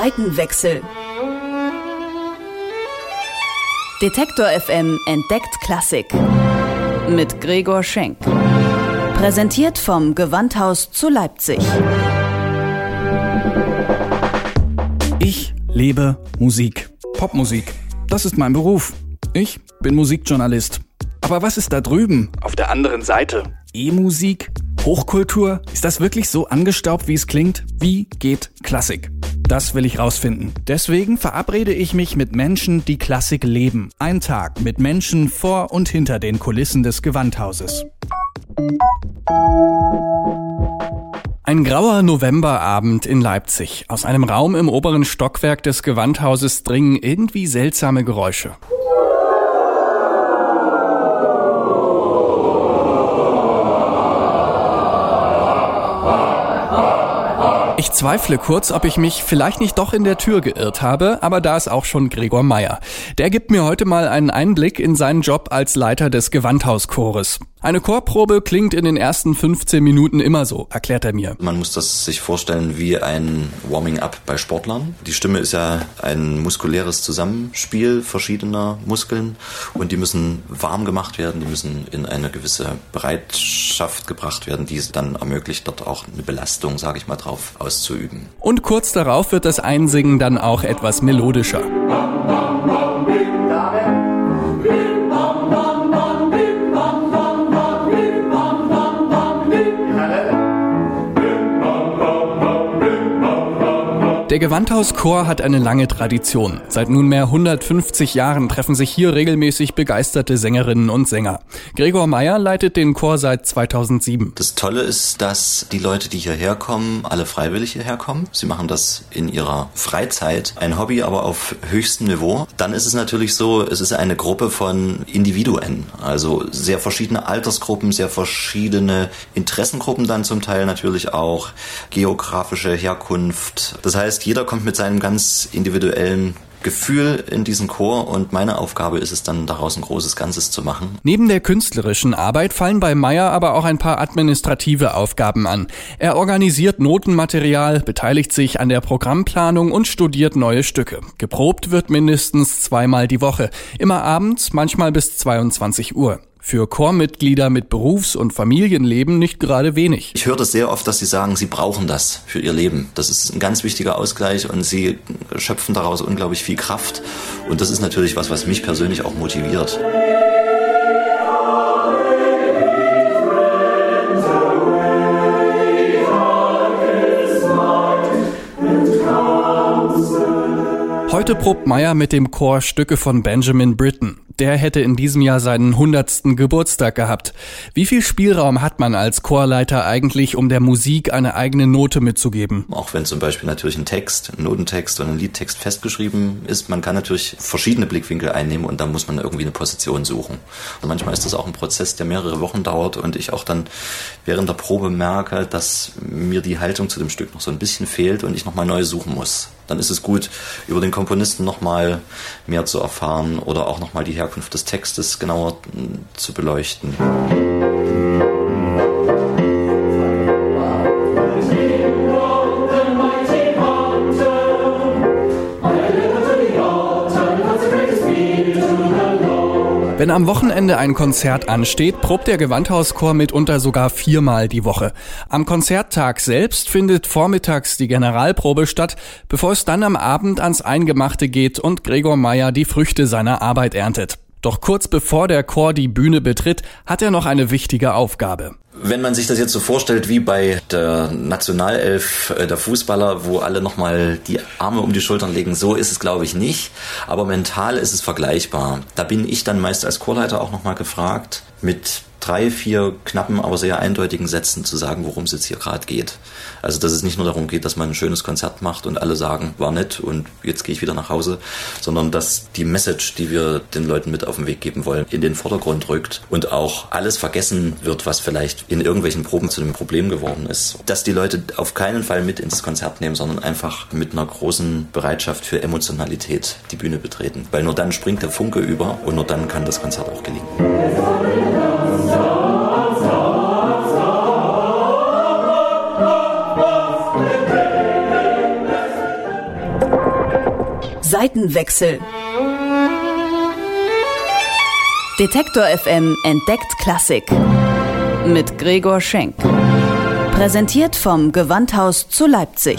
Seitenwechsel. Detektor FM entdeckt Klassik. Mit Gregor Schenk. Präsentiert vom Gewandhaus zu Leipzig. Ich lebe Musik. Popmusik. Das ist mein Beruf. Ich bin Musikjournalist. Aber was ist da drüben? Auf der anderen Seite. E-Musik? Hochkultur? Ist das wirklich so angestaubt, wie es klingt? Wie geht Klassik? Das will ich rausfinden. Deswegen verabrede ich mich mit Menschen, die Klassik leben. Ein Tag mit Menschen vor und hinter den Kulissen des Gewandhauses. Ein grauer Novemberabend in Leipzig. Aus einem Raum im oberen Stockwerk des Gewandhauses dringen irgendwie seltsame Geräusche. Ich zweifle kurz, ob ich mich vielleicht nicht doch in der Tür geirrt habe, aber da ist auch schon Gregor Meyer. Der gibt mir heute mal einen Einblick in seinen Job als Leiter des Gewandhauschores. Eine Chorprobe klingt in den ersten 15 Minuten immer so, erklärt er mir. Man muss das sich vorstellen wie ein Warming-up bei Sportlern. Die Stimme ist ja ein muskuläres Zusammenspiel verschiedener Muskeln und die müssen warm gemacht werden, die müssen in eine gewisse Bereitschaft gebracht werden, die es dann ermöglicht, dort auch eine Belastung, sage ich mal, drauf auszuüben. Und kurz darauf wird das Einsingen dann auch etwas melodischer. Der Gewandhauschor hat eine lange Tradition. Seit nunmehr 150 Jahren treffen sich hier regelmäßig begeisterte Sängerinnen und Sänger. Gregor Meyer leitet den Chor seit 2007. Das Tolle ist, dass die Leute, die hierher kommen, alle freiwillig hierher kommen. Sie machen das in ihrer Freizeit. Ein Hobby, aber auf höchstem Niveau. Dann ist es natürlich so, es ist eine Gruppe von Individuen. Also sehr verschiedene Altersgruppen, sehr verschiedene Interessengruppen dann zum Teil natürlich auch. Geografische Herkunft. Das heißt, jeder kommt mit seinem ganz individuellen Gefühl in diesen Chor und meine Aufgabe ist es dann daraus ein großes Ganzes zu machen. Neben der künstlerischen Arbeit fallen bei Meyer aber auch ein paar administrative Aufgaben an. Er organisiert Notenmaterial, beteiligt sich an der Programmplanung und studiert neue Stücke. Geprobt wird mindestens zweimal die Woche, immer abends, manchmal bis 22 Uhr. Für Chormitglieder mit Berufs- und Familienleben nicht gerade wenig. Ich höre das sehr oft, dass sie sagen, sie brauchen das für ihr Leben. Das ist ein ganz wichtiger Ausgleich und sie schöpfen daraus unglaublich viel Kraft. Und das ist natürlich was, was mich persönlich auch motiviert. Heute probt Meyer mit dem Chor Stücke von Benjamin Britten der hätte in diesem Jahr seinen hundertsten Geburtstag gehabt. Wie viel Spielraum hat man als Chorleiter eigentlich, um der Musik eine eigene Note mitzugeben? Auch wenn zum Beispiel natürlich ein Text, ein Notentext oder ein Liedtext festgeschrieben ist, man kann natürlich verschiedene Blickwinkel einnehmen und da muss man irgendwie eine Position suchen. Und manchmal ist das auch ein Prozess, der mehrere Wochen dauert und ich auch dann während der Probe merke, dass mir die Haltung zu dem Stück noch so ein bisschen fehlt und ich nochmal neu suchen muss. Dann ist es gut, über den Komponisten nochmal mehr zu erfahren oder auch nochmal die Herkunft Herkunft des Textes genauer hm, zu beleuchten. Wenn am Wochenende ein Konzert ansteht, probt der Gewandhauschor mitunter sogar viermal die Woche. Am Konzerttag selbst findet vormittags die Generalprobe statt, bevor es dann am Abend ans Eingemachte geht und Gregor Meyer die Früchte seiner Arbeit erntet. Doch kurz bevor der Chor die Bühne betritt, hat er noch eine wichtige Aufgabe. Wenn man sich das jetzt so vorstellt wie bei der Nationalelf äh, der Fußballer, wo alle nochmal die Arme um die Schultern legen, so ist es glaube ich nicht. Aber mental ist es vergleichbar. Da bin ich dann meist als Chorleiter auch nochmal gefragt, mit drei, vier knappen, aber sehr eindeutigen Sätzen zu sagen, worum es jetzt hier gerade geht. Also dass es nicht nur darum geht, dass man ein schönes Konzert macht und alle sagen, war nett und jetzt gehe ich wieder nach Hause, sondern dass die Message, die wir den Leuten mit auf den Weg geben wollen, in den Vordergrund rückt und auch alles vergessen wird, was vielleicht in irgendwelchen Proben zu einem Problem geworden ist. Dass die Leute auf keinen Fall mit ins Konzert nehmen, sondern einfach mit einer großen Bereitschaft für Emotionalität die Bühne betreten. Weil nur dann springt der Funke über und nur dann kann das Konzert auch gelingen. Seitenwechsel. Detektor FM entdeckt Klassik. Mit Gregor Schenk. Präsentiert vom Gewandhaus zu Leipzig.